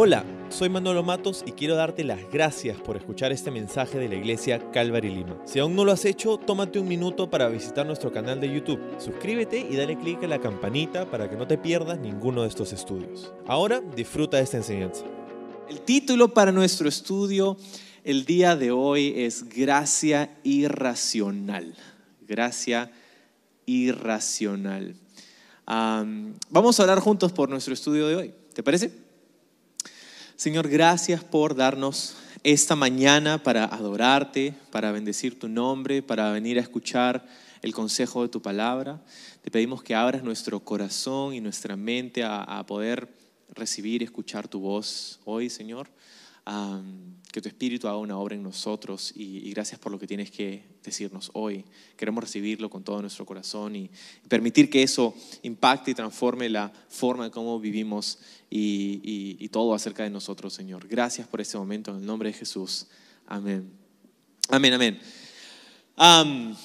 Hola, soy Manolo Matos y quiero darte las gracias por escuchar este mensaje de la iglesia Calvary Lima. Si aún no lo has hecho, tómate un minuto para visitar nuestro canal de YouTube. Suscríbete y dale clic a la campanita para que no te pierdas ninguno de estos estudios. Ahora disfruta de esta enseñanza. El título para nuestro estudio el día de hoy es Gracia Irracional. Gracia Irracional. Am, vamos a orar juntos por nuestro estudio de hoy. ¿Te parece? Señor, gracias por darnos esta mañana para adorarte, para bendecir tu nombre, para venir a escuchar el consejo de tu palabra. Te pedimos que abras nuestro corazón y nuestra mente a, a poder recibir y escuchar tu voz hoy, Señor. Que tu Espíritu haga una obra en nosotros y, gracias por lo que tienes que decirnos hoy. Queremos recibirlo con todo nuestro corazón y, permitir que eso impacte y transforme la forma en cómo vivimos y, todo acerca de nosotros, Señor. Gracias por este momento en el nombre de Jesús. Amén. Amén, amén. Am,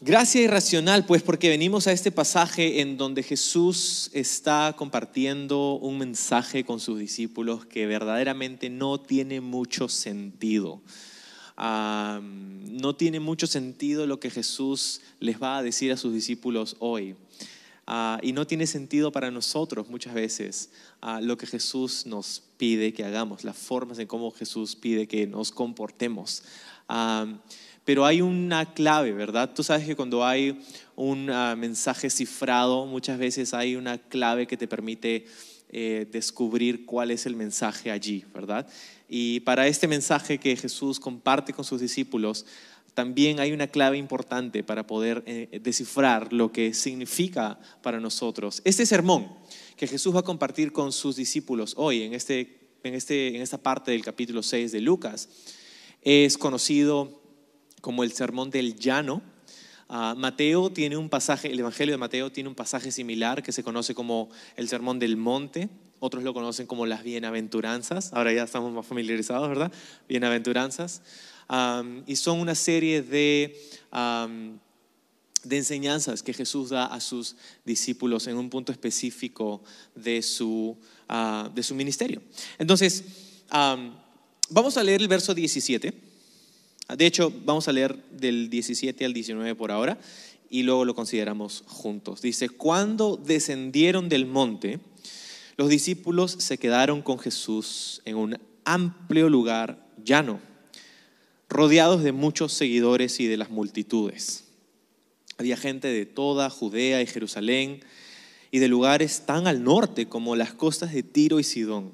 gracia irracional, pues porque venimos a este pasaje en donde Jesús está compartiendo un mensaje con sus discípulos que verdaderamente no tiene mucho sentido. No tiene mucho sentido lo que Jesús les va a decir a sus discípulos hoy. Ah, y no tiene sentido para nosotros muchas veces ah, lo que Jesús nos pide que hagamos, las formas en cómo Jesús pide que nos comportemos. Pero hay una clave, ¿verdad? Tú sabes que cuando hay un ah, mensaje cifrado, muchas veces hay una clave que te permite eh, descubrir cuál es el mensaje allí, ¿verdad? Y para este mensaje que Jesús comparte con sus discípulos, también hay una clave importante para poder eh, descifrar lo que significa para nosotros. Este sermón que Jesús va a compartir con sus discípulos hoy, en, este, en, este, en esta parte del capítulo 6 de Lucas, es conocido como el sermón del llano. Ah, Mateo tiene un pasaje, el Evangelio de Mateo tiene un pasaje similar que se conoce como el sermón del monte. Otros lo conocen como las bienaventuranzas. Ahora ya estamos más familiarizados, ¿verdad? Bienaventuranzas. Y son una serie de, de enseñanzas que Jesús da a sus discípulos en un punto específico de su, ah, de su ministerio. Entonces, am, vamos a leer el verso 17. De hecho, vamos a leer del 17 al 19 por ahora y luego lo consideramos juntos. Dice, cuando descendieron del monte, los discípulos se quedaron con Jesús en un amplio lugar llano, rodeados de muchos seguidores y de las multitudes. Había gente de toda Judea y Jerusalén y de lugares tan al norte como las costas de Tiro y Sidón.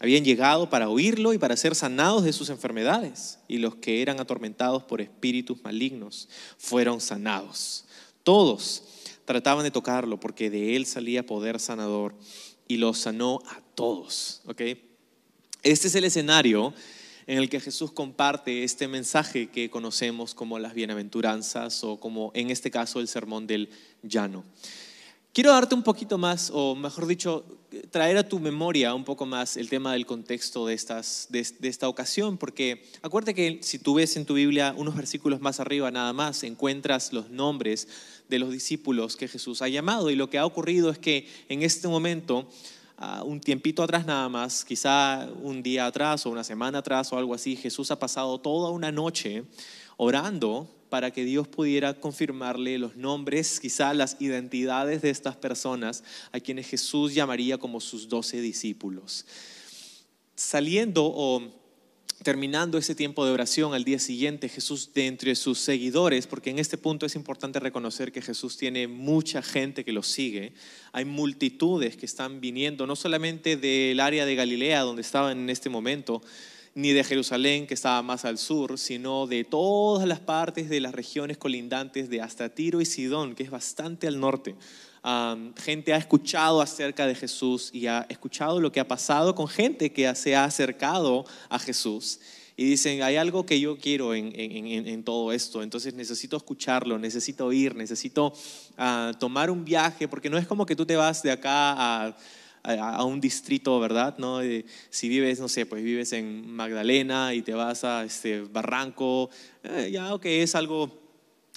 Habían llegado para oírlo y para ser sanados de sus enfermedades, y los que eran atormentados por espíritus malignos fueron sanados. Todos trataban de tocarlo porque de él salía poder sanador y los sanó a todos. ¿ok? Este es el escenario en el que Jesús comparte este mensaje que conocemos como las bienaventuranzas o como en este caso el sermón del llano. Quiero darte un poquito más, o mejor dicho, traer a tu memoria un poco más el tema del contexto de, estas, de, esta ocasión, porque acuérdate que si tú ves en tu Biblia unos versículos más arriba nada más, encuentras los nombres de los discípulos que Jesús ha llamado. Y lo que ha ocurrido es que en este momento ah, un tiempito atrás nada más, quizá un día atrás o una semana atrás o algo así, Jesús ha pasado toda una noche orando para que Dios pudiera confirmarle los nombres, quizá las identidades de estas personas a quienes Jesús llamaría como sus doce discípulos. Saliendo o terminando ese tiempo de oración al día siguiente, Jesús de entre sus seguidores, porque en este punto es importante reconocer que Jesús tiene mucha gente que lo sigue, hay multitudes que están viniendo, no solamente del área de Galilea donde estaban en este momento, ni de Jerusalén, que estaba más al sur, sino de todas las partes de las regiones colindantes de hasta Tiro y Sidón, que es bastante al norte. Gente ha escuchado acerca de Jesús y ha escuchado lo que ha pasado con gente que se ha acercado a Jesús. Y dicen, hay algo que yo quiero en todo esto, entonces necesito escucharlo, necesito ir, necesito ah, tomar un viaje, porque no es como que tú te vas de acá a, a, un distrito, ¿verdad? ¿No? Eh, si vives, no sé, pues vives en Magdalena y te vas a este Barranco, eh, ya, ok, es algo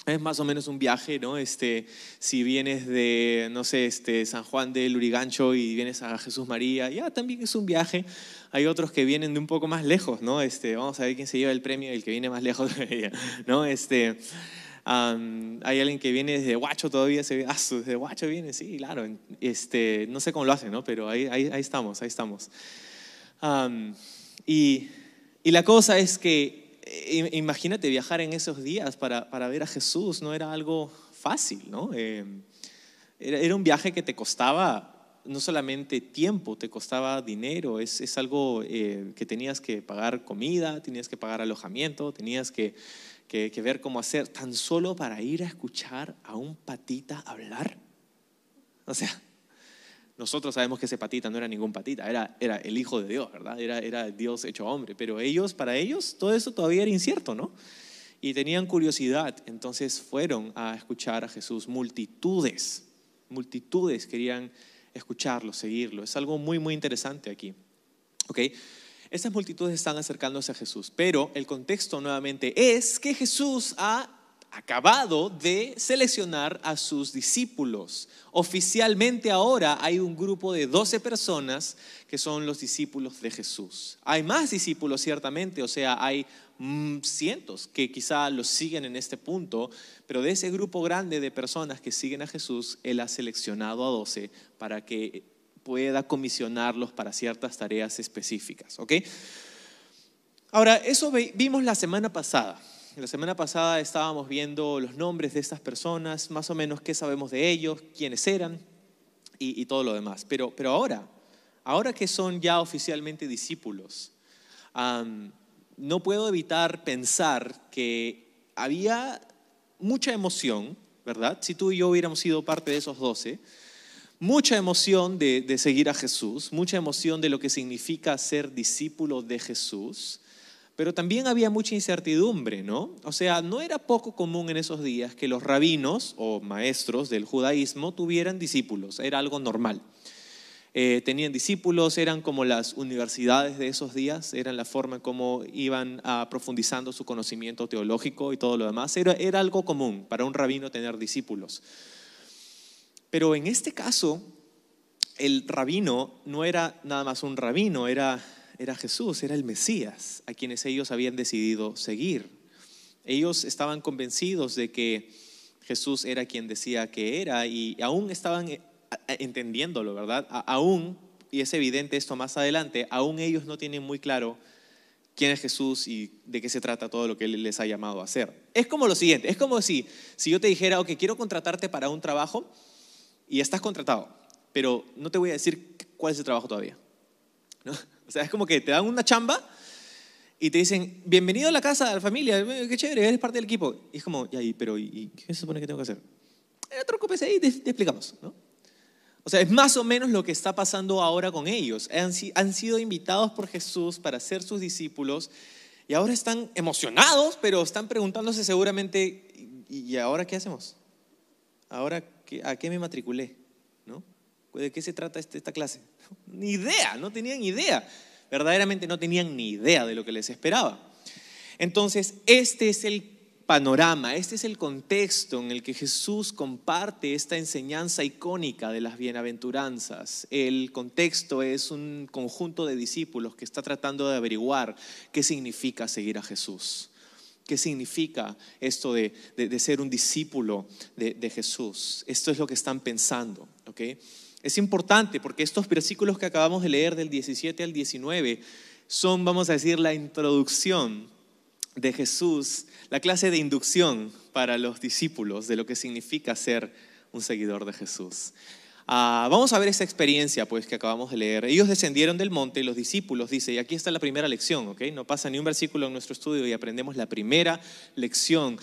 es más o menos un viaje, ¿no? Este, si vienes de, no sé, este, San Juan del Lurigancho y vienes a Jesús María, ya también es un viaje. Hay otros que vienen de un poco más lejos, ¿no? Este, vamos a ver quién se lleva el premio, el que viene más lejos ¿no? Este, hay alguien que viene desde Huacho todavía, se ah, desde Huacho viene, sí, claro. Este, no sé cómo lo hacen, ¿no? Pero ahí, estamos, ahí estamos. y, la cosa es que imagínate viajar en esos días para, para, ver a Jesús, no era algo fácil, ¿no? Eh, era, un viaje que te costaba no solamente tiempo, te costaba dinero, es, es algo eh, que tenías que pagar comida, tenías que pagar alojamiento, tenías que, que, ver cómo hacer, tan solo para ir a escuchar a un patita hablar. O sea, nosotros sabemos que ese patita no era ningún patita, era, era el Hijo de Dios, ¿verdad? Era, era Dios hecho hombre, pero ellos, para ellos, todo eso todavía era incierto, ¿no? Y tenían curiosidad, entonces fueron a escuchar a Jesús. Multitudes, multitudes querían escucharlo, seguirlo. Es algo muy, muy interesante aquí. ¿Ok? Estas multitudes están acercándose a Jesús, pero el contexto nuevamente es que Jesús ha acabado de seleccionar a sus discípulos. Oficialmente ahora hay un grupo de 12 personas que son los discípulos de Jesús. Hay más discípulos ciertamente, o sea, hay mm, cientos que quizá los siguen en este punto, pero de ese grupo grande de personas que siguen a Jesús, Él ha seleccionado a 12 para que pueda comisionarlos para ciertas tareas específicas. ¿ok? Ahora, eso vimos la semana pasada. La semana pasada estábamos viendo los nombres de estas personas, más o menos qué sabemos de ellos, quiénes eran y, todo lo demás. Pero, pero ahora, ahora que son ya oficialmente discípulos, no puedo evitar pensar que había mucha emoción, ¿verdad? Si tú y yo hubiéramos sido parte de esos doce, mucha emoción de, seguir a Jesús, mucha emoción de lo que significa ser discípulo de Jesús pero también había mucha incertidumbre, ¿no? O sea, no era poco común en esos días que los rabinos o maestros del judaísmo tuvieran discípulos, era algo normal. Eh, tenían discípulos, eran como las universidades de esos días, eran la forma como iban a profundizando su conocimiento teológico y todo lo demás. Era, era algo común para un rabino tener discípulos. Pero en este caso, el rabino no era nada más un rabino, era era Jesús, era el Mesías, a quienes ellos habían decidido seguir. Ellos estaban convencidos de que Jesús era quien decía que era y aún estaban eh, entendiéndolo, ¿verdad? Aún, y es evidente esto más adelante, aún ellos no tienen muy claro quién es Jesús y de qué se trata todo lo que Él les ha llamado a hacer. Es como lo siguiente, es como si, si yo te dijera, ok, quiero contratarte para un trabajo y estás contratado, pero no te voy a decir cuál es el trabajo todavía. ¿no? O sea, es como que te dan una chamba y te dicen, bienvenido a la casa, a la familia, qué chévere, eres parte del equipo. Y es como, y pero ¿y qué se supone que tengo que hacer? Eh, otro copese ahí y te, explicamos, ¿no? O sea, es más o menos lo que está pasando ahora con ellos. Han, han sido invitados por Jesús para ser sus discípulos y ahora están emocionados, pero están preguntándose seguramente, ¿y ahora qué hacemos? ¿Ahora a qué me matriculé? ¿No? ¿De qué se trata este, esta clase? Ni idea, no tenían idea. Verdaderamente no tenían ni idea de lo que les esperaba. Entonces, este es el panorama, este es el contexto en el que Jesús comparte esta enseñanza icónica de las bienaventuranzas. El contexto es un conjunto de discípulos que está tratando de averiguar qué significa seguir a Jesús. ¿Qué significa esto de, ser un discípulo de, de, Jesús? Esto es lo que están pensando. Es importante porque estos versículos que acabamos de leer del 17 al 19 son, vamos a decir, la introducción de Jesús, la clase de inducción para los discípulos de lo que significa ser un seguidor de Jesús. Ah, vamos a ver esa experiencia pues que acabamos de leer. Ellos descendieron del monte, los discípulos, dice, y aquí está la primera lección, ¿ok? No pasa ni un versículo en nuestro estudio y aprendemos la primera lección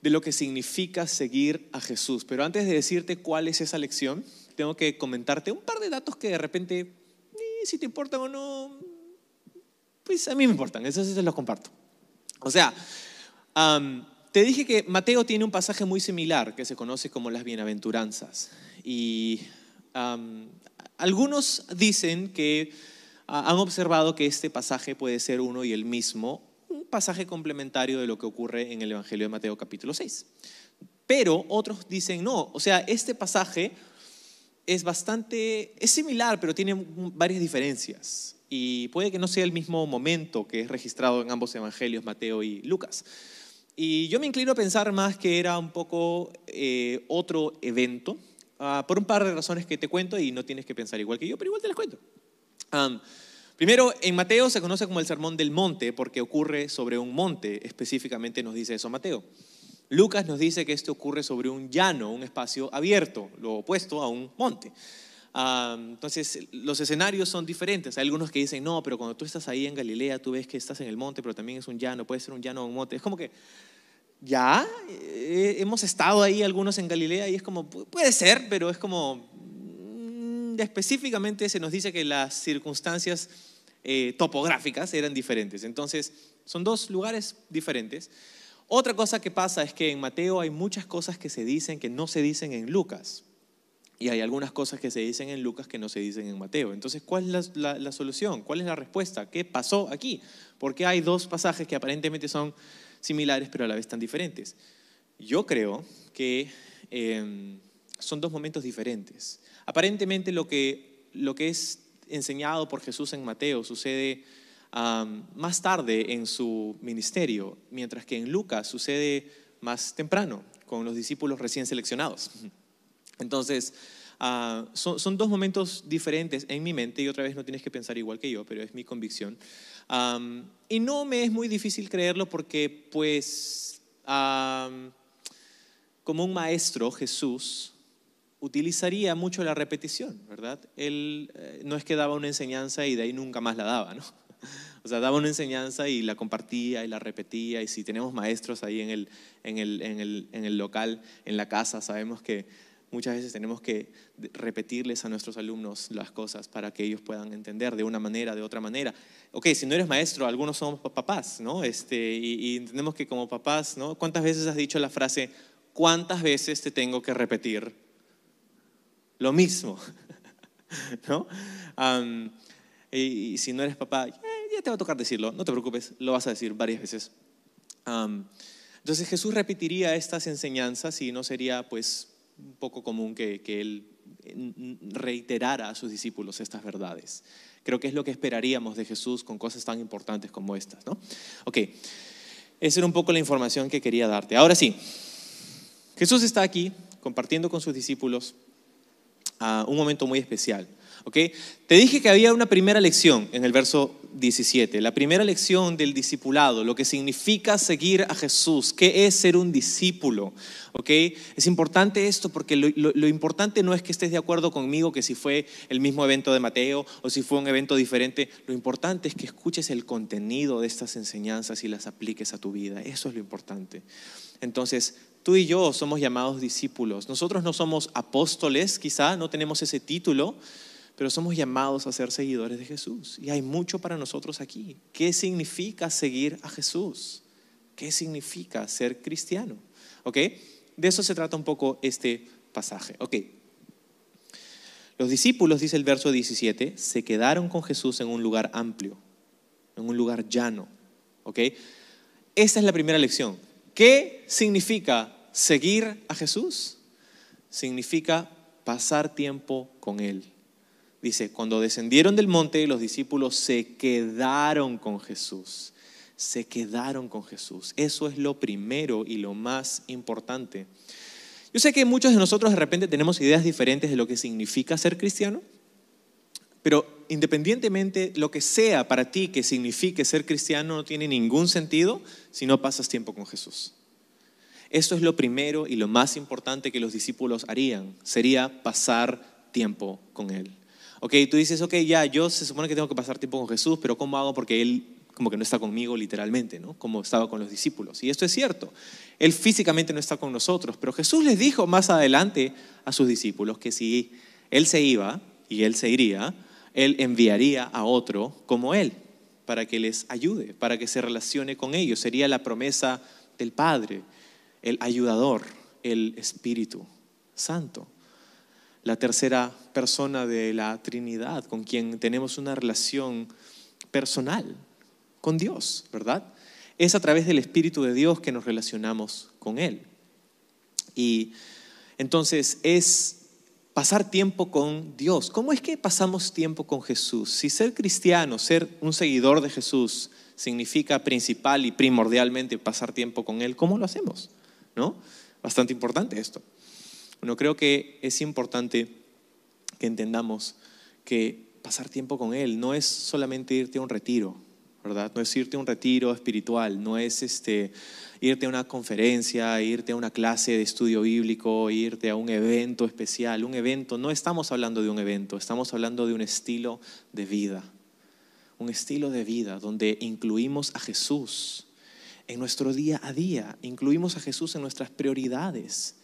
de lo que significa seguir a Jesús. Pero antes de decirte cuál es esa lección, tengo que comentarte un par de datos que de repente, si te importan o no, pues a mí me importan, eso sí se los comparto. O sea, te dije que Mateo tiene un pasaje muy similar que se conoce como las bienaventuranzas. Y algunos dicen que han observado que este pasaje puede ser uno y el mismo, un pasaje complementario de lo que ocurre en el Evangelio de Mateo capítulo 6. Pero otros dicen, no, o sea, este pasaje es bastante, es similar, pero tiene varias diferencias. Y puede que no sea el mismo momento que es registrado en ambos evangelios, Mateo y Lucas. Y yo me inclino a pensar más que era un poco eh, otro evento, ah, por un par de razones que te cuento y no tienes que pensar igual que yo, pero igual te las cuento. primero, en Mateo se conoce como el Sermón del Monte porque ocurre sobre un monte, específicamente nos dice eso Mateo. Lucas nos dice que esto ocurre sobre un llano, un espacio abierto, lo opuesto a un monte. Entonces, los escenarios son diferentes. Hay algunos que dicen, no, pero cuando tú estás ahí en Galilea, tú ves que estás en el monte, pero también es un llano, puede ser un llano o un monte. Es como que, ya, eh, hemos estado ahí algunos en Galilea y es como, puede ser, pero es como, mm, específicamente se nos dice que las circunstancias eh, topográficas eran diferentes. Entonces, son dos lugares diferentes. Otra cosa que pasa es que en Mateo hay muchas cosas que se dicen que no se dicen en Lucas. Y hay algunas cosas que se dicen en Lucas que no se dicen en Mateo. Entonces, ¿cuál es la, solución? ¿Cuál es la respuesta? ¿Qué pasó aquí? Porque hay dos pasajes que aparentemente son similares, pero a la vez tan diferentes. Yo creo que em, son dos momentos diferentes. Aparentemente lo que, lo que es enseñado por Jesús en Mateo sucede más tarde en su ministerio, mientras que en Lucas sucede más temprano, con los discípulos recién seleccionados. Entonces, ah, son, dos momentos diferentes en mi mente y otra vez no tienes que pensar igual que yo, pero es mi convicción. y no me es muy difícil creerlo porque, pues, como un maestro, Jesús utilizaría mucho la repetición, ¿verdad? Él eh, no es que daba una enseñanza y de ahí nunca más la daba, ¿no? O sea, daba una enseñanza y la compartía y la repetía. Y si tenemos maestros ahí en el, en el, en el, en el local, en la casa, sabemos que muchas veces tenemos que repetirles a nuestros alumnos las cosas para que ellos puedan entender de una manera, de otra manera. Ok, si no eres maestro, algunos somos papás, ¿no? Este, y, y entendemos que como papás, ¿no? ¿Cuántas veces has dicho la frase, ¿cuántas veces te tengo que repetir lo mismo? ¿No? y, si no eres papá, ya te va a tocar decirlo, no te preocupes, lo vas a decir varias veces. entonces Jesús repetiría estas enseñanzas y no sería pues un poco común que, que él reiterara a sus discípulos estas verdades. Creo que es lo que esperaríamos de Jesús con cosas tan importantes como estas, ¿no? Ok, esa era un poco la información que quería darte. Ahora sí, Jesús está aquí compartiendo con sus discípulos a un momento muy especial. Te dije que había una primera lección en el verso 17, la primera lección del discipulado, lo que significa seguir a Jesús, qué es ser un discípulo. Es importante esto porque lo, importante no es que estés de acuerdo conmigo que si fue el mismo evento de Mateo o si fue un evento diferente, lo importante es que escuches el contenido de estas enseñanzas y las apliques a tu vida. Eso es lo importante. Entonces, tú y yo somos llamados discípulos. Nosotros no somos apóstoles, quizá no tenemos ese título, pero somos llamados a ser seguidores de Jesús. Y hay mucho para nosotros aquí. ¿Qué significa seguir a Jesús? ¿Qué significa ser cristiano? ¿Ok? De eso se trata un poco este pasaje. ¿Ok? Los discípulos, dice el verso 17, se quedaron con Jesús en un lugar amplio, en un lugar llano. ¿Ok? Esta es la primera lección. ¿Qué significa seguir a Jesús? Significa pasar tiempo con Él Dice, cuando descendieron del monte, los discípulos se quedaron con Jesús. Se quedaron con Jesús. Eso es lo primero y lo más importante. Yo sé que muchos de nosotros de repente tenemos ideas diferentes de lo que significa ser cristiano, pero independientemente lo que sea para ti que signifique ser cristiano no tiene ningún sentido si no pasas tiempo con Jesús. Esto es lo primero y lo más importante que los discípulos harían, sería pasar tiempo con Él. Ok, tú dices, ok, ya, yo se supone que tengo que pasar tiempo con Jesús, pero ¿cómo hago? Porque Él como que no está conmigo literalmente, ¿no? Como estaba con los discípulos. Y esto es cierto. Él físicamente no está con nosotros, pero Jesús les dijo más adelante a sus discípulos que si Él se iba y Él se iría, Él enviaría a otro como Él para que les ayude, para que se relacione con ellos. Sería la promesa del Padre, el ayudador, el Espíritu Santo la tercera persona de la Trinidad, con quien tenemos una relación personal con Dios, ¿verdad? Es a través del Espíritu de Dios que nos relacionamos con Él. Y entonces es pasar tiempo con Dios. ¿Cómo es que pasamos tiempo con Jesús? Si ser cristiano, ser un seguidor de Jesús, significa principal y primordialmente pasar tiempo con Él, ¿cómo lo hacemos? ¿No? Bastante importante esto. Bueno, creo que es importante que entendamos que pasar tiempo con Él no es solamente irte a un retiro, ¿verdad? No es irte a un retiro espiritual, no es este, irte a una conferencia, irte a una clase de estudio bíblico, irte a un evento especial. Un evento, no estamos hablando de un evento, estamos hablando de un estilo de vida. Un estilo de vida donde incluimos a Jesús en nuestro día a día, incluimos a Jesús en nuestras prioridades,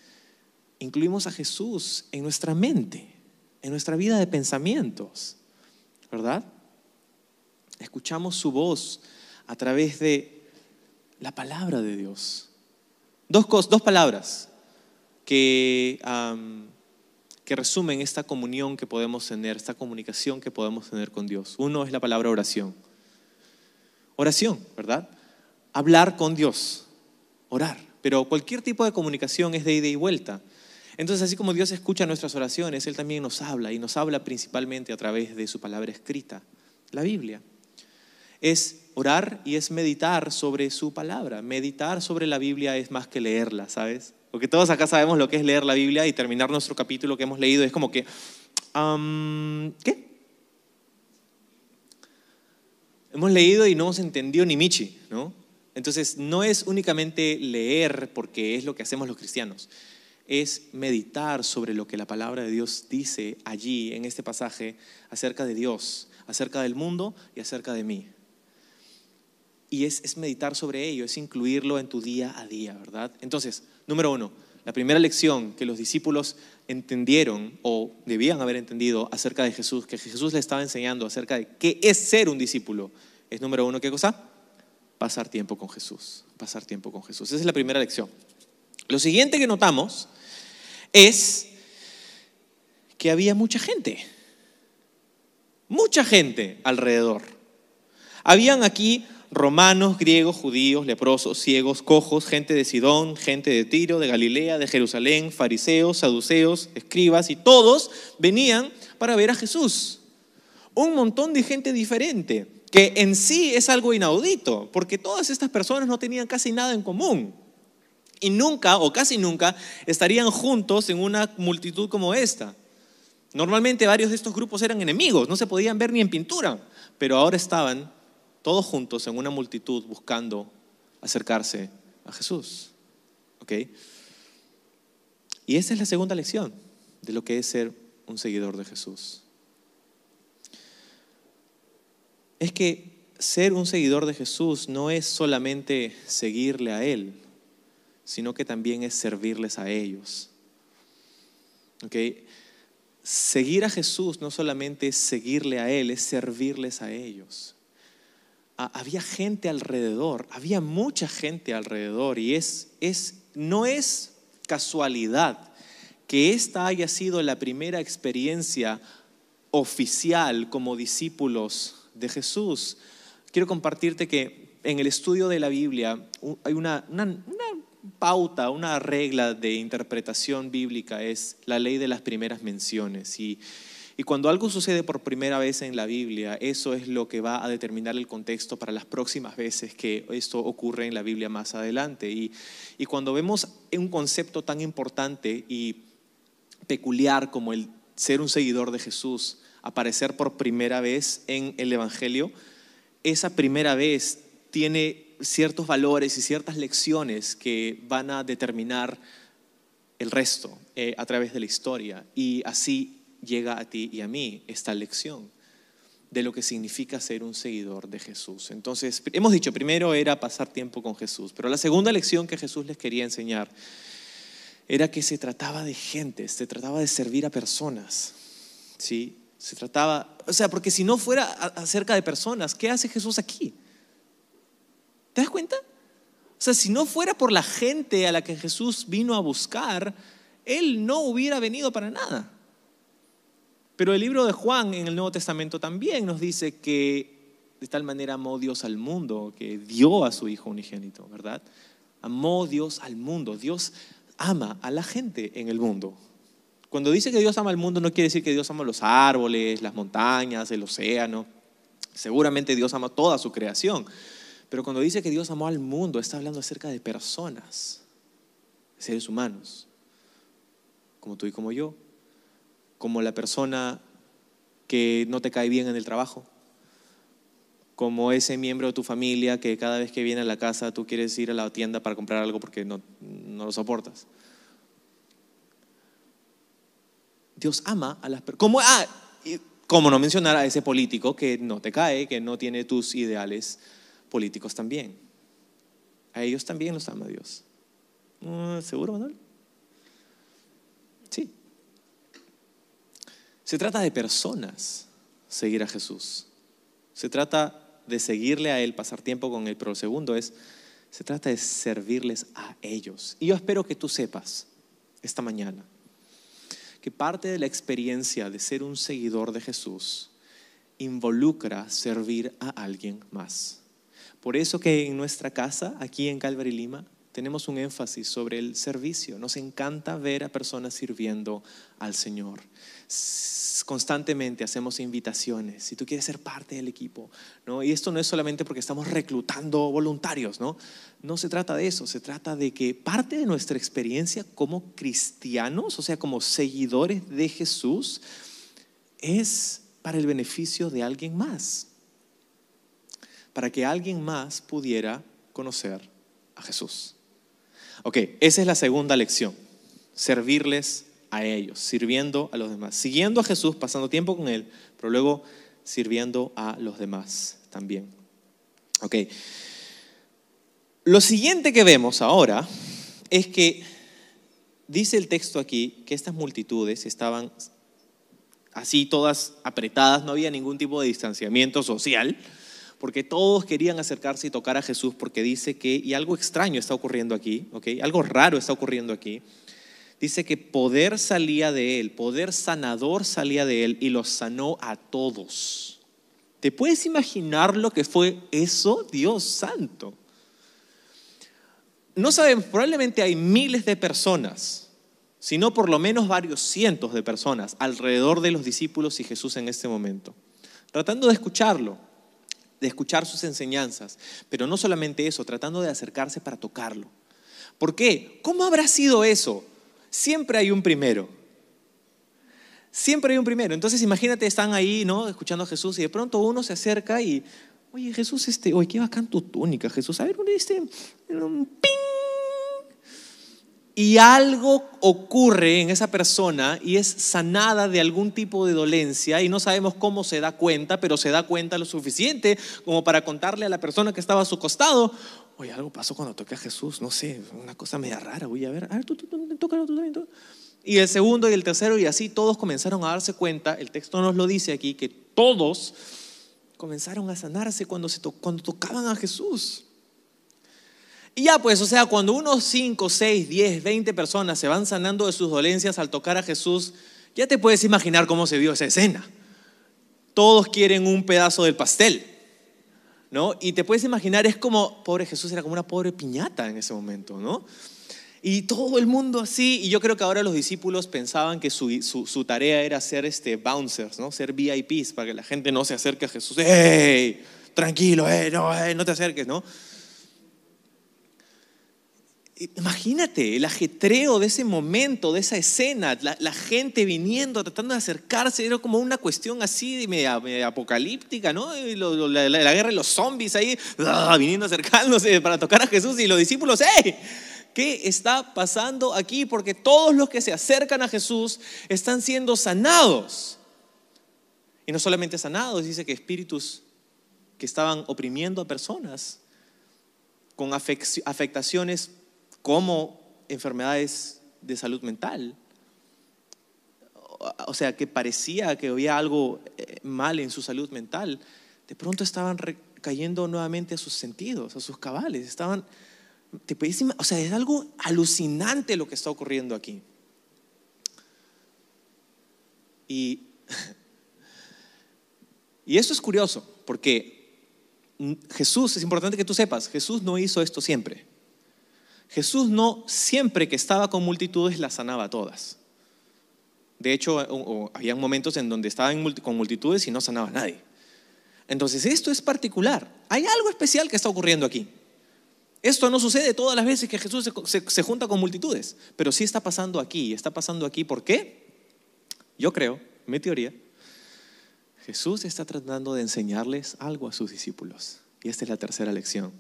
incluimos a Jesús en nuestra mente, en nuestra vida de pensamientos, ¿verdad? Escuchamos su voz a través de la palabra de Dios. Dos, cosas, dos palabras que, que resumen esta comunión que podemos tener, esta comunicación que podemos tener con Dios. Uno es la palabra oración. Oración, ¿verdad? Hablar con Dios, orar. Pero cualquier tipo de comunicación es de ida y vuelta. Entonces, así como Dios escucha nuestras oraciones, Él también nos habla y nos habla principalmente a través de su palabra escrita, la Biblia. Es orar y es meditar sobre su palabra. Meditar sobre la Biblia es más que leerla, ¿sabes? Porque todos acá sabemos lo que es leer la Biblia y terminar nuestro capítulo que hemos leído es como que, ¿qué? Hemos leído y no hemos entendido ni Michi, ¿no? Entonces, no es únicamente leer porque es lo que hacemos los cristianos es meditar sobre lo que la palabra de Dios dice allí en este pasaje acerca de Dios, acerca del mundo y acerca de mí. Y es, meditar sobre ello, es incluirlo en tu día a día, ¿verdad? Entonces, número uno, la primera lección que los discípulos entendieron o debían haber entendido acerca de Jesús, que Jesús le estaba enseñando acerca de qué es ser un discípulo, es número uno, ¿qué cosa? Pasar tiempo con Jesús, pasar tiempo con Jesús. Esa es la primera lección. Lo siguiente que notamos es que había mucha gente, mucha gente alrededor. Habían aquí romanos, griegos, judíos, leprosos, ciegos, cojos, gente de Sidón, gente de Tiro, de Galilea, de Jerusalén, fariseos, saduceos, escribas, y todos venían para ver a Jesús. Un montón de gente diferente, que en sí es algo inaudito, porque todas estas personas no tenían casi nada en común y nunca o casi nunca estarían juntos en una multitud como esta. Normalmente varios de estos grupos eran enemigos, no se podían ver ni en pintura, pero ahora estaban todos juntos en una multitud buscando acercarse a Jesús. ¿Ok? Y esa es la segunda lección de lo que es ser un seguidor de Jesús. Es que ser un seguidor de Jesús no es solamente seguirle a Él, sino que también es servirles a ellos. Seguir a Jesús no solamente es seguirle a Él, es servirles a ellos. había gente alrededor, había mucha gente alrededor y es, es, no es casualidad que esta haya sido la primera experiencia oficial como discípulos de Jesús. Quiero compartirte que en el estudio de la Biblia hay una pauta, una regla de interpretación bíblica es la ley de las primeras menciones. Y, cuando algo sucede por primera vez en la Biblia, eso es lo que va a determinar el contexto para las próximas veces que esto ocurre en la Biblia más adelante. Y, y cuando vemos un concepto tan importante y peculiar como el ser un seguidor de Jesús aparecer por primera vez en el Evangelio, esa primera vez tiene ciertos valores y ciertas lecciones que van a determinar el resto eh, a través de la historia. Y así llega a ti y a mí esta lección de lo que significa ser un seguidor de Jesús. Entonces, hemos dicho, primero era pasar tiempo con Jesús, pero la segunda lección que Jesús les quería enseñar era que se trataba de gente, se trataba de servir a personas. ¿sí? Se trataba, o sea, porque si no fuera acerca de personas, ¿qué hace Jesús aquí? ¿Te das cuenta? O sea, si no fuera por la gente a la que Jesús vino a buscar, Él no hubiera venido para nada. Pero el libro de Juan en el Nuevo Testamento también nos dice que de tal manera amó Dios al mundo, que dio a su Hijo unigénito, ¿verdad? Amó Dios al mundo. Dios ama a la gente en el mundo. Cuando dice que Dios ama al mundo no quiere decir que Dios ama los árboles, las montañas, el océano. Seguramente Dios ama toda su creación. Pero cuando dice que Dios amó al mundo, está hablando acerca de personas, seres humanos, como tú y como yo, como la persona que no te cae bien en el trabajo, como ese miembro de tu familia que cada vez que viene a la casa tú quieres ir a la tienda para comprar algo porque no, no lo soportas. Dios ama a las personas. ¿Cómo, ah, ¿Cómo no mencionar a ese político que no te cae, que no tiene tus ideales políticos también? A ellos también los ama Dios. ¿Seguro, Manuel? Sí. Se trata de personas seguir a Jesús. Se trata de seguirle a Él, pasar tiempo con Él, pero lo segundo es, se trata de servirles a ellos. Y yo espero que tú sepas esta mañana que parte de la experiencia de ser un seguidor de Jesús involucra servir a alguien más. Por eso que en nuestra casa, aquí en Calvary Lima, tenemos un énfasis sobre el servicio. Nos encanta ver a personas sirviendo al Señor constantemente hacemos invitaciones, si tú quieres ser parte del equipo, ¿no? Y esto no es solamente porque estamos reclutando voluntarios, ¿no? No se trata de eso, se trata de que parte de nuestra experiencia como cristianos, o sea, como seguidores de Jesús, es para el beneficio de alguien más, para que alguien más pudiera conocer a Jesús. Ok, esa es la segunda lección, servirles a ellos, sirviendo a los demás, siguiendo a Jesús, pasando tiempo con Él, pero luego sirviendo a los demás también. Ok. Lo siguiente que vemos ahora es que dice el texto aquí que estas multitudes estaban así todas apretadas, no había ningún tipo de distanciamiento social, porque todos querían acercarse y tocar a Jesús porque dice que, y algo extraño está ocurriendo aquí, ¿ok? Algo raro está ocurriendo aquí dice que poder salía de él, poder sanador salía de él y los sanó a todos. ¿Te puedes imaginar lo que fue eso, Dios santo? No sabemos, probablemente hay miles de personas, sino por lo menos varios cientos de personas alrededor de los discípulos y Jesús en este momento, tratando de escucharlo, de escuchar sus enseñanzas, pero no solamente eso, tratando de acercarse para tocarlo. ¿Por qué? ¿Cómo habrá sido eso? siempre hay un primero. Siempre hay un primero. Entonces imagínate, están ahí, ¿no? Escuchando a Jesús y de pronto uno se acerca y, oye Jesús, este, oye, qué bacán tu túnica, Jesús. A ver, este, un ping. Y algo ocurre en esa persona y es sanada de algún tipo de dolencia y no sabemos cómo se da cuenta, pero se da cuenta lo suficiente como para contarle a la persona que estaba a su costado, oye, algo pasó cuando toqué a Jesús, no sé, una cosa media rara, voy a ver, a ver, tú, tú, tú, tócalo tú también. Y el segundo y el tercero, y así todos comenzaron a darse cuenta, el texto nos lo dice aquí, que todos comenzaron a sanarse cuando, se cuando tocaban a Jesús. Y ya pues, o sea, cuando unos 5, 6, 10, 20 personas se van sanando de sus dolencias al tocar a Jesús, ya te puedes imaginar cómo se vio esa escena. Todos quieren un pedazo del pastel. ¿no? Y te puedes imaginar, es como, pobre Jesús era como una pobre piñata en ese momento, ¿no? Y todo el mundo así, y yo creo que ahora los discípulos pensaban que su, su, tarea era ser este bouncers, ¿no? Ser VIPs, para que la gente no se acerque a Jesús. ¡Hey! Tranquilo, hey, no, no te acerques, ¿no? Imagínate el ajetreo de ese momento, de esa escena, la, gente viniendo, tratando de acercarse, era como una cuestión así media, apocalíptica, ¿no? la, guerra de los zombies ahí, ¡ah! viniendo acercándose para tocar a Jesús y los discípulos, ¡hey! ¿Qué está pasando aquí? Porque todos los que se acercan a Jesús están siendo sanados. Y no solamente sanados, dice que espíritus que estaban oprimiendo a personas con afectaciones como enfermedades de salud mental. O sea, que parecía que había algo eh, mal en su salud mental, de pronto estaban cayendo nuevamente a sus sentidos, a sus cabales. Estaban, o sea, es algo alucinante lo que está ocurriendo aquí. Y, y eso es curioso, porque Jesús, es importante que tú sepas, Jesús no hizo esto siempre. Jesús no siempre que estaba con multitudes las sanaba todas. De hecho, había momentos en donde estaba con multitudes y no sanaba a nadie. Entonces, esto es particular. Hay algo especial que está ocurriendo aquí. Esto no sucede todas las veces que Jesús se, junta con multitudes, pero sí está pasando aquí. Está pasando aquí, ¿por qué? Yo creo, mi teoría, Jesús está tratando de enseñarles algo a sus discípulos. Y esta es la tercera lección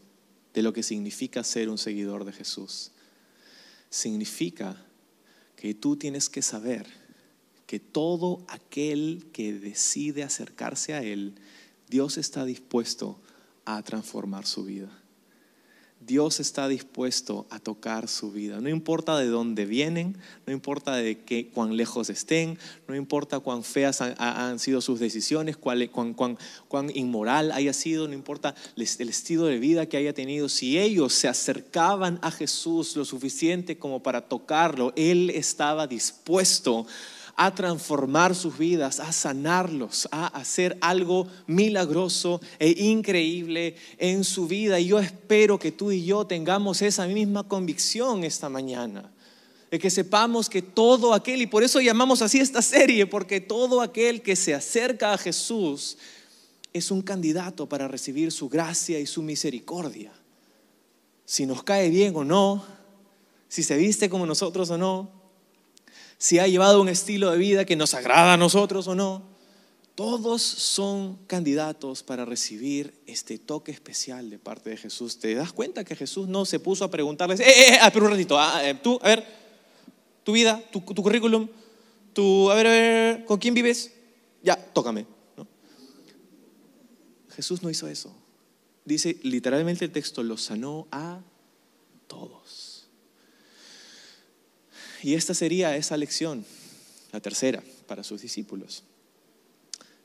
de lo que significa ser un seguidor de Jesús. Significa que tú tienes que saber que todo aquel que decide acercarse a Él, Dios está dispuesto a transformar su vida. Dios está dispuesto a tocar su vida. No importa de dónde vienen, no importa de qué, cuán lejos estén, no importa cuán feas han, sido sus decisiones, cuán, cuán, cuán, inmoral haya sido, no importa el estilo de vida que haya tenido. Si ellos se acercaban a Jesús lo suficiente como para tocarlo, Él estaba dispuesto a transformar sus vidas, a sanarlos, a hacer algo milagroso e increíble en su vida. Y yo espero que tú y yo tengamos esa misma convicción esta mañana. De que sepamos que todo aquel, y por eso llamamos así esta serie, porque todo aquel que se acerca a Jesús es un candidato para recibir su gracia y su misericordia. Si nos cae bien o no, si se viste como nosotros o no, si ha llevado un estilo de vida que nos agrada a nosotros o no. Todos son candidatos para recibir este toque especial de parte de Jesús. ¿Te das cuenta que Jesús no se puso a preguntarles, eh, eh, eh ah, pero un ratito, ah, eh, tú, a ver, tu vida, tu, currículum, tu, a ver, a ver, ¿con quién vives? Ya, tócame. Jesús no hizo eso. Dice literalmente el texto, lo sanó a todos. Y esta sería esa lección, la tercera, para sus discípulos.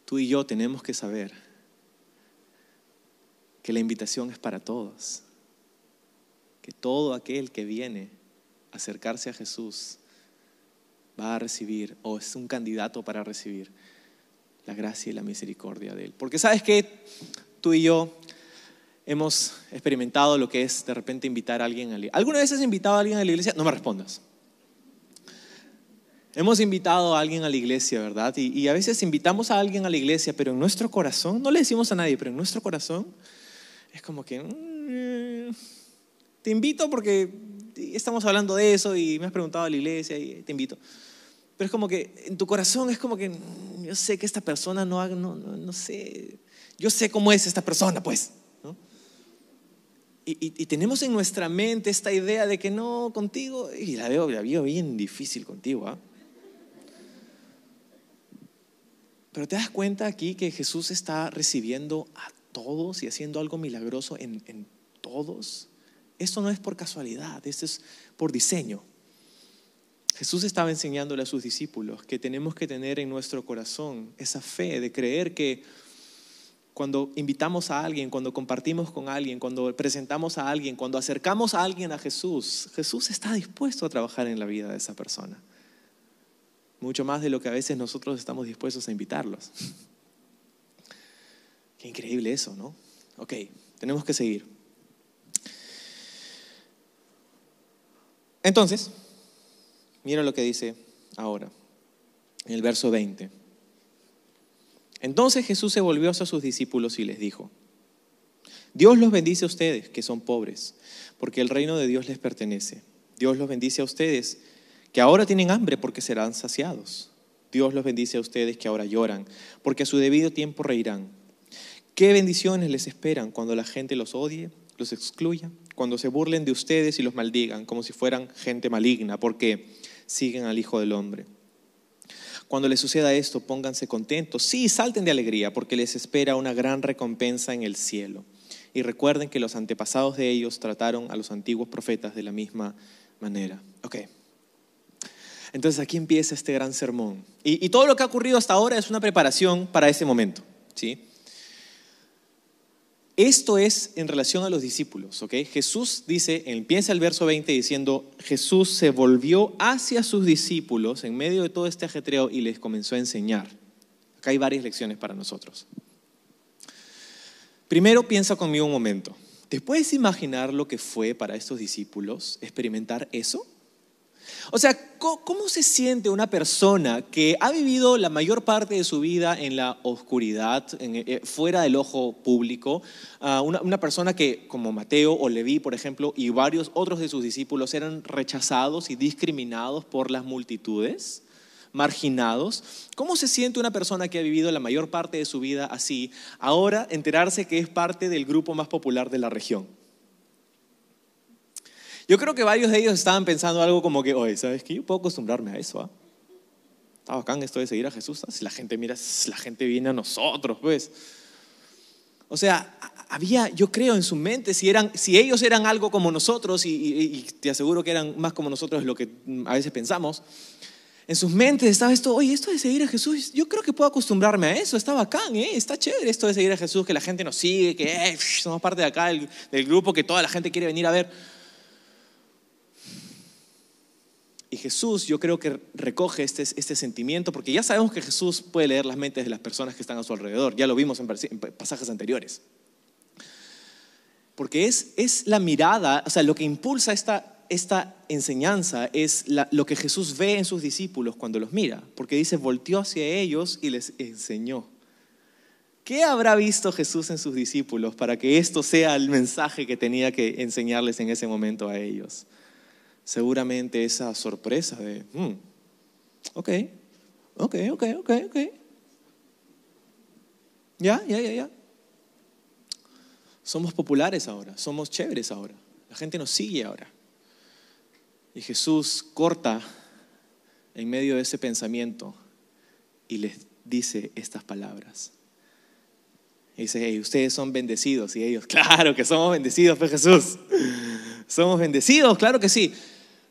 Tú y yo tenemos que saber que la invitación es para todos, que todo aquel que viene a acercarse a Jesús va a recibir o es un candidato para recibir la gracia y la misericordia de Él. Porque sabes que tú y yo hemos experimentado lo que es de repente invitar a alguien a la iglesia. ¿Alguna vez has invitado a alguien a la iglesia? No me respondas. Hemos invitado a alguien a la iglesia, ¿verdad? Y, a veces invitamos a alguien a la iglesia, pero en nuestro corazón, no le decimos a nadie, pero en nuestro corazón es como que, mm, te invito porque estamos hablando de eso y me has preguntado a la iglesia y te invito. Pero es como que en tu corazón es como que, mm, yo sé que esta persona no haga, no, no, sé, yo sé cómo es esta persona, pues. Y, tenemos en nuestra mente esta idea de que no, contigo, y la veo, la veo bien difícil contigo, ¿ah? Pero te das cuenta aquí que Jesús está recibiendo a todos y haciendo algo milagroso en, todos. Esto no es por casualidad, esto es por diseño. Jesús estaba enseñándole a sus discípulos que tenemos que tener en nuestro corazón esa fe de creer que cuando invitamos a alguien, cuando compartimos con alguien, cuando presentamos a alguien, cuando acercamos a alguien a Jesús, Jesús está dispuesto a trabajar en la vida de esa persona mucho más de lo que a veces nosotros estamos dispuestos a invitarlos. Qué increíble eso, ¿no? Ok, tenemos que seguir. Entonces, mira lo que dice ahora, en el verso 20. Entonces Jesús se volvió hacia sus discípulos y les dijo, Dios los bendice a ustedes, que son pobres, porque el reino de Dios les pertenece. Dios los bendice a ustedes que ahora tienen hambre porque serán saciados. Dios los bendice a ustedes que ahora lloran, porque a su debido tiempo reirán. ¿Qué bendiciones les esperan cuando la gente los odie, los excluya, cuando se burlen de ustedes y los maldigan como si fueran gente maligna, porque siguen al Hijo del Hombre? Cuando les suceda esto, pónganse contentos, sí, salten de alegría, porque les espera una gran recompensa en el cielo. Y recuerden que los antepasados de ellos trataron a los antiguos profetas de la misma manera. Okay. Entonces aquí empieza este gran sermón. Y, todo lo que ha ocurrido hasta ahora es una preparación para ese momento. ¿sí? Esto es en relación a los discípulos. ¿ok? Jesús dice, empieza el verso 20 diciendo, Jesús se volvió hacia sus discípulos en medio de todo este ajetreo y les comenzó a enseñar. Acá hay varias lecciones para nosotros. Primero piensa conmigo un momento. ¿Te puedes imaginar lo que fue para estos discípulos experimentar eso? O sea, ¿cómo se siente una persona que ha vivido la mayor parte de su vida en la oscuridad, eh, fuera del ojo público? Ah, una, una, persona que, como Mateo o Leví, por ejemplo, y varios otros de sus discípulos, eran rechazados y discriminados por las multitudes marginados. ¿Cómo se siente una persona que ha vivido la mayor parte de su vida así, ahora enterarse que es parte del grupo más popular de la región? Yo creo que varios de ellos estaban pensando algo como que, oye, ¿sabes qué? Yo puedo acostumbrarme a eso. ¿ah? Está bacán esto de seguir a Jesús. ¿ah? Si la gente mira, la gente viene a nosotros, pues. O sea, había, yo creo, en su mente, si, eran, si ellos eran algo como nosotros, y, y, te aseguro que eran más como nosotros de lo que a veces pensamos, en sus mentes estaba esto, oye, esto de seguir a Jesús, yo creo que puedo acostumbrarme a eso, está bacán, ¿eh? está chévere esto de seguir a Jesús, que la gente nos sigue, que eh, somos parte de acá del, del grupo, que toda la gente quiere venir a ver. Y Jesús yo creo que recoge este, este, sentimiento, porque ya sabemos que Jesús puede leer las mentes de las personas que están a su alrededor, ya lo vimos en pasajes anteriores. Porque es, la mirada, o sea, lo que impulsa esta, esta enseñanza es lo que Jesús ve en sus discípulos cuando los mira, porque dice, volteó hacia ellos y les enseñó. ¿Qué habrá visto Jesús en sus discípulos para que esto sea el mensaje que tenía que enseñarles en ese momento a ellos? Seguramente esa sorpresa de, hmm, ok, ok, ok, ok, ok. Ya, ya, ya, ya. Somos populares ahora, somos chéveres ahora. La gente nos sigue ahora. Y Jesús corta en medio de ese pensamiento y les dice estas palabras. Y dice, ustedes son bendecidos. Y ellos, claro que somos bendecidos, pues, Jesús. Somos bendecidos, claro que sí.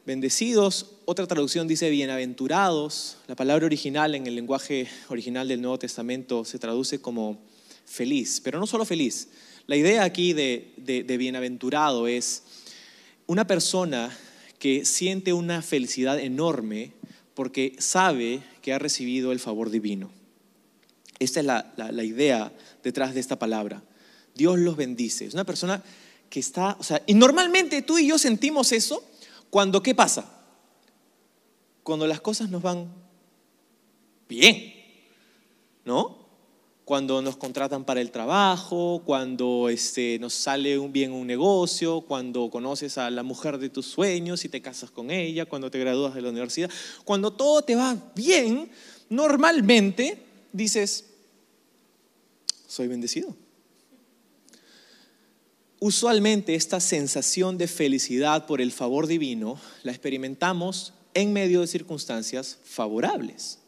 Bendecidos, otra traducción dice bienaventurados. La palabra original en el lenguaje original del Nuevo Testamento se traduce como feliz, pero no solo feliz. La idea aquí de, bienaventurado es una persona que siente una felicidad enorme porque sabe que ha recibido el favor divino. Esta es la, idea detrás de esta palabra. Dios los bendice. Es una persona que está, o sea, y normalmente tú y yo sentimos eso cuando, ¿qué pasa? Cuando las cosas nos van bien, ¿no? cuando nos contratan para el trabajo, cuando este, nos sale un bien un negocio, cuando conoces a la mujer de tus sueños y te casas con ella, cuando te gradúas de la universidad, cuando todo te va bien, normalmente dices, soy bendecido. Usualmente esta sensación de felicidad por el favor divino la experimentamos en medio de circunstancias favorables.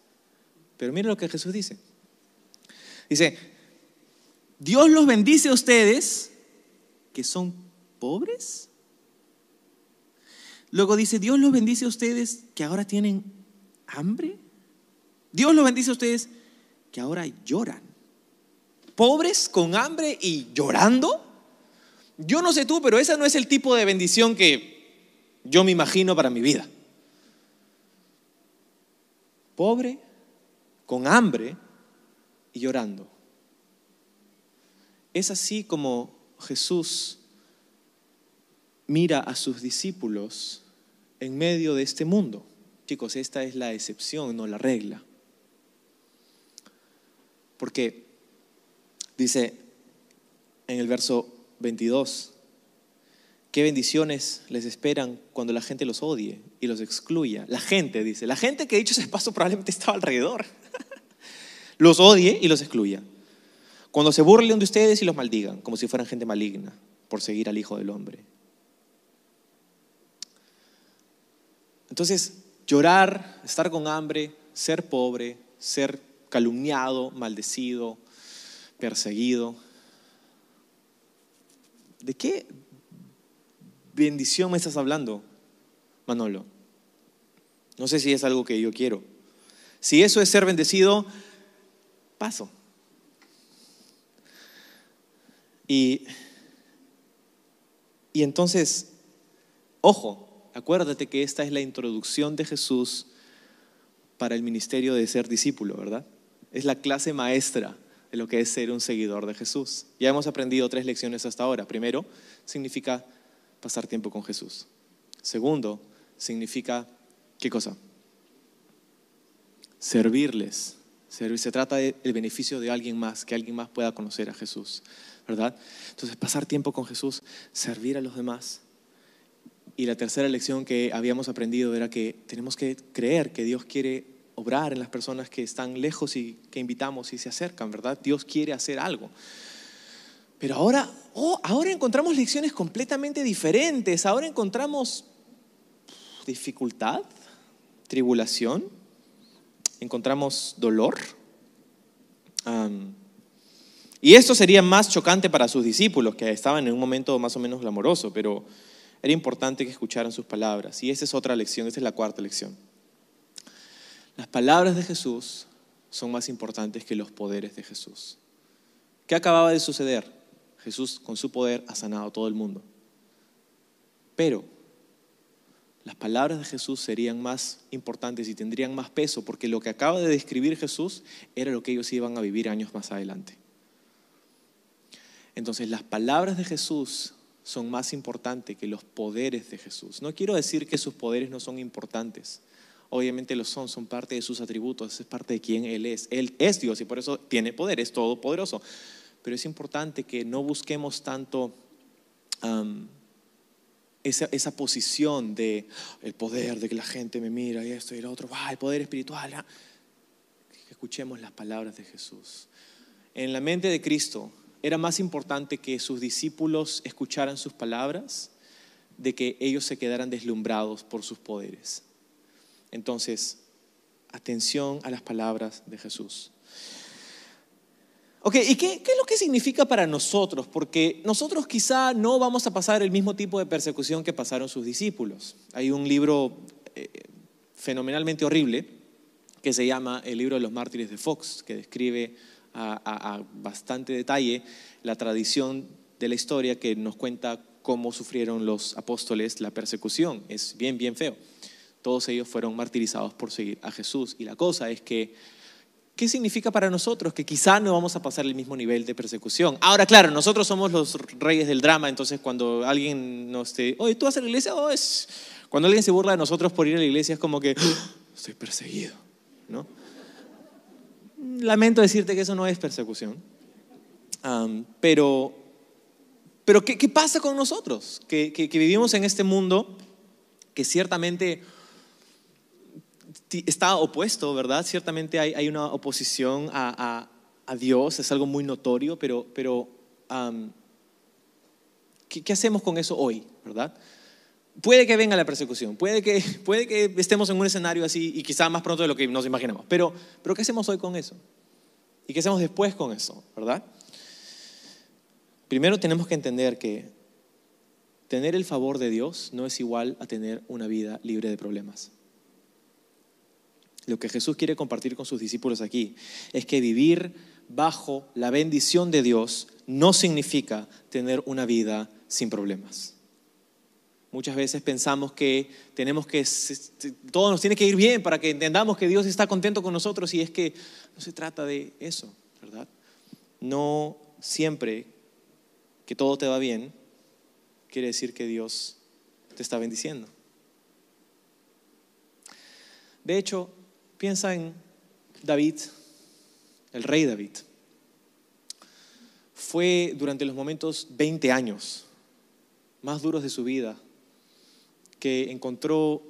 Pero mire lo que Jesús dice. Dice, Dios los bendice a ustedes que son pobres. Luego dice, Dios los bendice a ustedes que ahora tienen hambre. Dios los bendice a ustedes que ahora lloran. Pobres con hambre y llorando. Yo no sé tú, pero ese no es el tipo de bendición que yo me imagino para mi vida. Pobre, con hambre y llorando. Es así como Jesús mira a sus discípulos en medio de este mundo. Chicos, esta es la excepción, no la regla. Porque dice en el verso 22, qué bendiciones les esperan cuando la gente los odie y los excluya. La gente, dice, la gente que dicho ese paso probablemente estaba alrededor. los odie y los excluya. Cuando se burlen de ustedes y los maldigan, como si fueran gente maligna, por seguir al Hijo del Hombre. Entonces, llorar, estar con hambre, ser pobre, ser calumniado, maldecido, perseguido. ¿De qué bendición me estás hablando, Manolo? No sé si es algo que yo quiero. Si eso es ser bendecido, paso. Y, y entonces, ojo, acuérdate que esta es la introducción de Jesús para el ministerio de ser discípulo, ¿verdad? Es la clase maestra de lo que es ser un seguidor de Jesús. Ya hemos aprendido tres lecciones hasta ahora. Primero, significa pasar tiempo con Jesús. Segundo, significa, ¿qué cosa? Servirles. Se trata del beneficio de alguien más, que alguien más pueda conocer a Jesús, ¿verdad? Entonces, pasar tiempo con Jesús, servir a los demás. Y la tercera lección que habíamos aprendido era que tenemos que creer que Dios quiere obrar en las personas que están lejos y que invitamos y se acercan, ¿verdad? Dios quiere hacer algo. Pero ahora, oh, ahora encontramos lecciones completamente diferentes. Ahora encontramos dificultad, tribulación, encontramos dolor. y esto sería más chocante para sus discípulos, que estaban en un momento más o menos glamoroso, pero era importante que escucharan sus palabras. Y esa es otra lección, esta es la cuarta lección. Las palabras de Jesús son más importantes que los poderes de Jesús. ¿Qué acababa de suceder? Jesús con su poder ha sanado a todo el mundo. Pero las palabras de Jesús serían más importantes y tendrían más peso porque lo que acaba de describir Jesús era lo que ellos iban a vivir años más adelante. Entonces las palabras de Jesús son más importantes que los poderes de Jesús. No quiero decir que sus poderes no son importantes. Obviamente lo son, son parte de sus atributos, es parte de quien Él es. Él es Dios y por eso tiene poder, es todopoderoso. Pero es importante que no busquemos tanto esa, posición de el poder, de que la gente me mira y esto y lo otro, el poder espiritual. ¿ah? Escuchemos las palabras de Jesús. En la mente de Cristo era más importante que sus discípulos escucharan sus palabras de que ellos se quedaran deslumbrados por sus poderes. Entonces, atención a las palabras de Jesús. Ok, ¿y qué, es lo que significa para nosotros? Porque nosotros quizá no vamos a pasar el mismo tipo de persecución que pasaron sus discípulos. Hay un libro eh, fenomenalmente horrible que se llama El libro de los mártires de Fox, que describe a, bastante detalle la tradición de la historia que nos cuenta cómo sufrieron los apóstoles la persecución. Es bien, bien feo. Todos ellos fueron martirizados por seguir a Jesús. Y la cosa es que, ¿qué significa para nosotros? Que quizá no vamos a pasar el mismo nivel de persecución. Ahora, claro, nosotros somos los reyes del drama, entonces cuando alguien nos dice, oye, ¿tú vas a la iglesia? Oh. Cuando alguien se burla de nosotros por ir a la iglesia es como que, ¡Ah! estoy perseguido, ¿no? Lamento decirte que eso no es persecución. pero, pero ¿qué, pasa con nosotros? Que, vivimos en este mundo que ciertamente está opuesto, ¿verdad? Ciertamente hay, una oposición a, Dios, es algo muy notorio, pero, ¿qué, hacemos con eso hoy, verdad? Puede que venga la persecución, puede que, puede estemos en un escenario así y quizá más pronto de lo que nos imaginamos, pero, pero ¿qué hacemos hoy con eso? ¿Y qué hacemos después con eso, verdad? Primero tenemos que entender que tener el favor de Dios no es igual a tener una vida libre de problemas. Lo que Jesús quiere compartir con sus discípulos aquí es que vivir bajo la bendición de Dios no significa tener una vida sin problemas. Muchas veces pensamos que tenemos que, todo nos tiene que ir bien para que entendamos que Dios está contento con nosotros y es que no se trata de eso, ¿verdad? No siempre que todo te va bien quiere decir que Dios te está bendiciendo. De hecho, piensa en David, el rey David. Fue durante los momentos 20 años más duros de su vida que encontró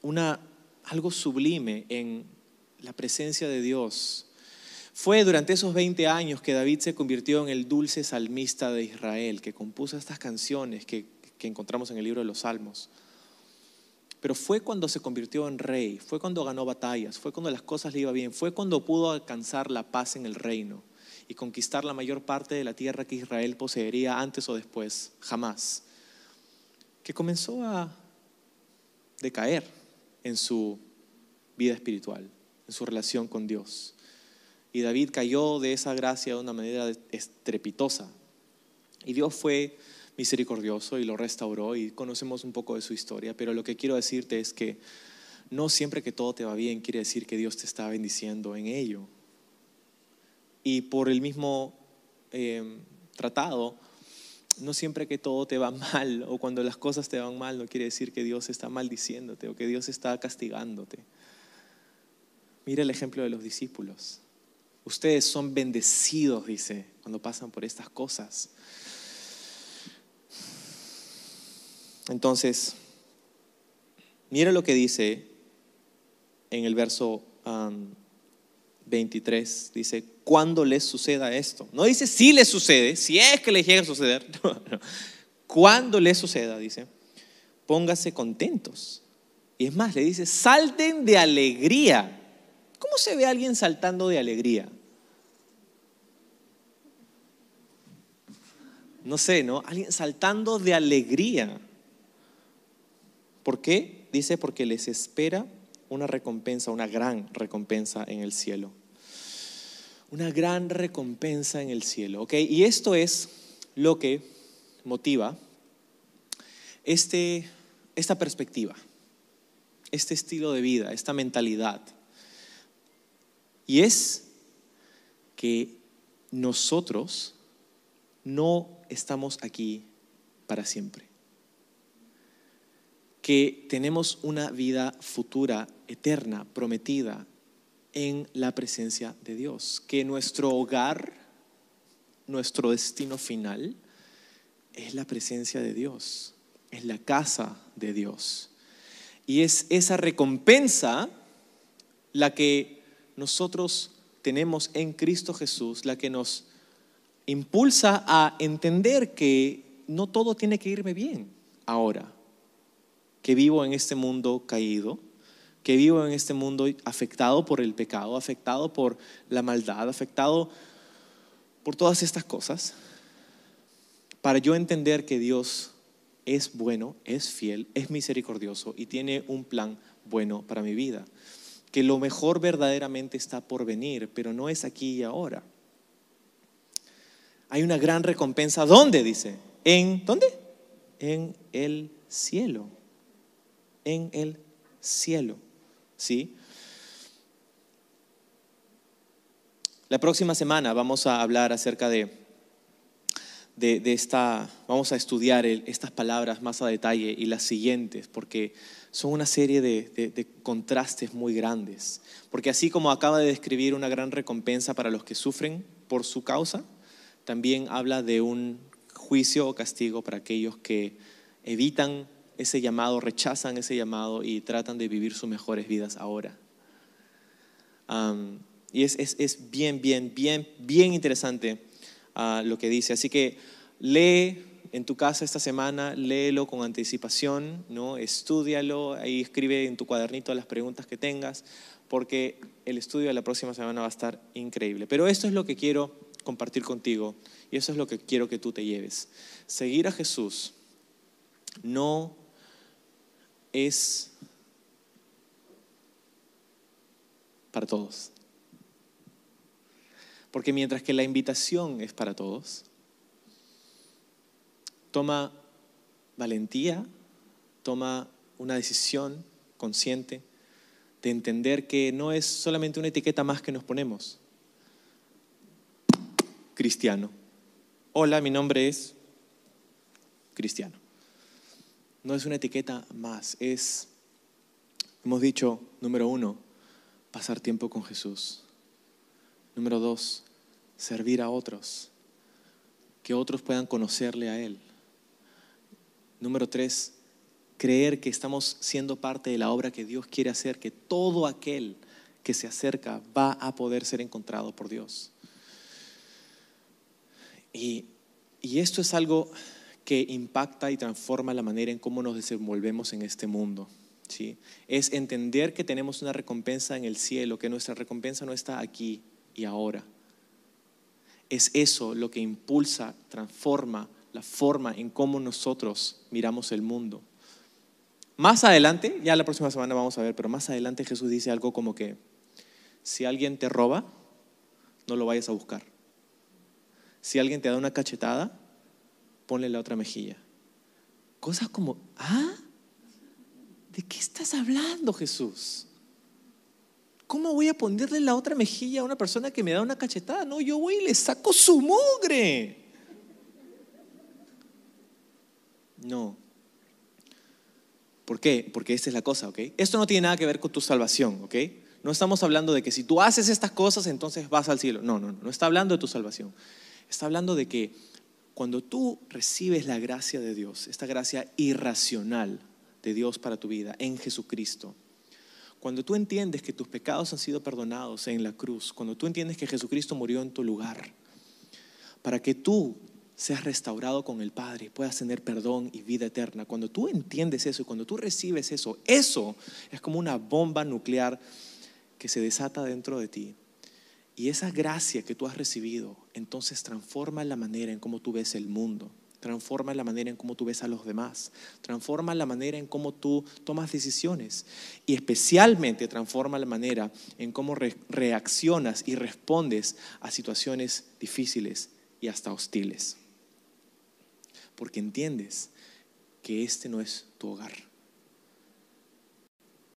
una, algo sublime en la presencia de Dios. Fue durante esos 20 años que David se convirtió en el dulce salmista de Israel, que compuso estas canciones que, que encontramos en el libro de los Salmos. Pero fue cuando se convirtió en rey, fue cuando ganó batallas, fue cuando las cosas le iban bien, fue cuando pudo alcanzar la paz en el reino y conquistar la mayor parte de la tierra que Israel poseería antes o después, jamás que comenzó a decaer en su vida espiritual, en su relación con Dios. Y David cayó de esa gracia de una manera estrepitosa. Y Dios fue misericordioso y lo restauró y conocemos un poco de su historia, pero lo que quiero decirte es que no siempre que todo te va bien quiere decir que Dios te está bendiciendo en ello. y por el mismo eh, tratado, no siempre que todo te va mal o cuando las cosas te van mal no quiere decir que Dios está maldiciéndote o que Dios está castigándote. Mira el ejemplo de los discípulos. Ustedes son bendecidos, dice, cuando pasan por estas cosas. Entonces, mira lo que dice en el verso 23. Dice, ¿cuándo les suceda esto? No dice si les sucede, si es que les llega a suceder. Cuando les suceda, dice, póngase contentos. Y es más, le dice, salten de alegría. ¿Cómo se ve a alguien saltando de alegría? No sé, ¿no? Alguien saltando de alegría. ¿Por qué? Dice porque les espera una recompensa, una gran recompensa en el cielo. Una gran recompensa en el cielo, ¿ok? Y esto es lo que motiva este, esta perspectiva, este estilo de vida, esta mentalidad. Y es que nosotros no estamos aquí para siempre que tenemos una vida futura, eterna, prometida en la presencia de Dios, que nuestro hogar, nuestro destino final es la presencia de Dios, es la casa de Dios. Y es esa recompensa la que nosotros tenemos en Cristo Jesús, la que nos impulsa a entender que no todo tiene que irme bien ahora que vivo en este mundo caído, que vivo en este mundo afectado por el pecado, afectado por la maldad, afectado por todas estas cosas, para yo entender que Dios es bueno, es fiel, es misericordioso y tiene un plan bueno para mi vida. Que lo mejor verdaderamente está por venir, pero no es aquí y ahora. Hay una gran recompensa. ¿Dónde? Dice. ¿En dónde? En el cielo en el cielo. ¿Sí? La próxima semana vamos a hablar acerca de, de, esta, vamos a estudiar estas palabras más a detalle y las siguientes, porque son una serie de, de contrastes muy grandes. Porque así como acaba de describir una gran recompensa para los que sufren por su causa, también habla de un juicio o castigo para aquellos que evitan ese llamado, rechazan ese llamado y tratan de vivir sus mejores vidas ahora. y es, bien, bien, bien, bien interesante ah, lo que dice. Así que lee en tu casa esta semana, léelo con anticipación, ¿no? estudialo, ahí escribe en tu cuadernito las preguntas que tengas, porque el estudio de la próxima semana va a estar increíble. Pero esto es lo que quiero compartir contigo y eso es lo que quiero que tú te lleves. Seguir a Jesús no es para todos. Porque mientras que la invitación es para todos, toma valentía, toma una decisión consciente de entender que no es solamente una etiqueta más que nos ponemos. Cristiano. Hola, mi nombre es Cristiano no es una etiqueta más, es, hemos dicho, número uno, pasar tiempo con Jesús. Número dos, servir a otros, que otros puedan conocerle a Él. Número tres, creer que estamos siendo parte de la obra que Dios quiere hacer, que todo aquel que se acerca va a poder ser encontrado por Dios. Y, y esto es algo que impacta y transforma la manera en cómo nos desenvolvemos en este mundo. ¿sí? Es entender que tenemos una recompensa en el cielo, que nuestra recompensa no está aquí y ahora. Es eso lo que impulsa, transforma la forma en cómo nosotros miramos el mundo. Más adelante, ya la próxima semana vamos a ver, pero más adelante Jesús dice algo como que si alguien te roba, no lo vayas a buscar. Si alguien te da una cachetada, ponle la otra mejilla. Cosas como, ¿ah? ¿De qué estás hablando, Jesús? ¿Cómo voy a ponerle la otra mejilla a una persona que me da una cachetada? No, yo voy y le saco su mugre. No. ¿Por qué? Porque esta es la cosa, ¿ok? Esto no tiene nada que ver con tu salvación, ¿ok? No estamos hablando de que si tú haces estas cosas, entonces vas al cielo. No, no, no, no está hablando de tu salvación. Está hablando de que cuando tú recibes la gracia de Dios, esta gracia irracional de Dios para tu vida en Jesucristo, cuando tú entiendes que tus pecados han sido perdonados en la cruz, cuando tú entiendes que Jesucristo murió en tu lugar, para que tú seas restaurado con el Padre y puedas tener perdón y vida eterna, cuando tú entiendes eso y cuando tú recibes eso, eso es como una bomba nuclear que se desata dentro de ti. Y esa gracia que tú has recibido, entonces transforma la manera en cómo tú ves el mundo, transforma la manera en cómo tú ves a los demás, transforma la manera en cómo tú tomas decisiones y especialmente transforma la manera en cómo reaccionas y respondes a situaciones difíciles y hasta hostiles. Porque entiendes que este no es tu hogar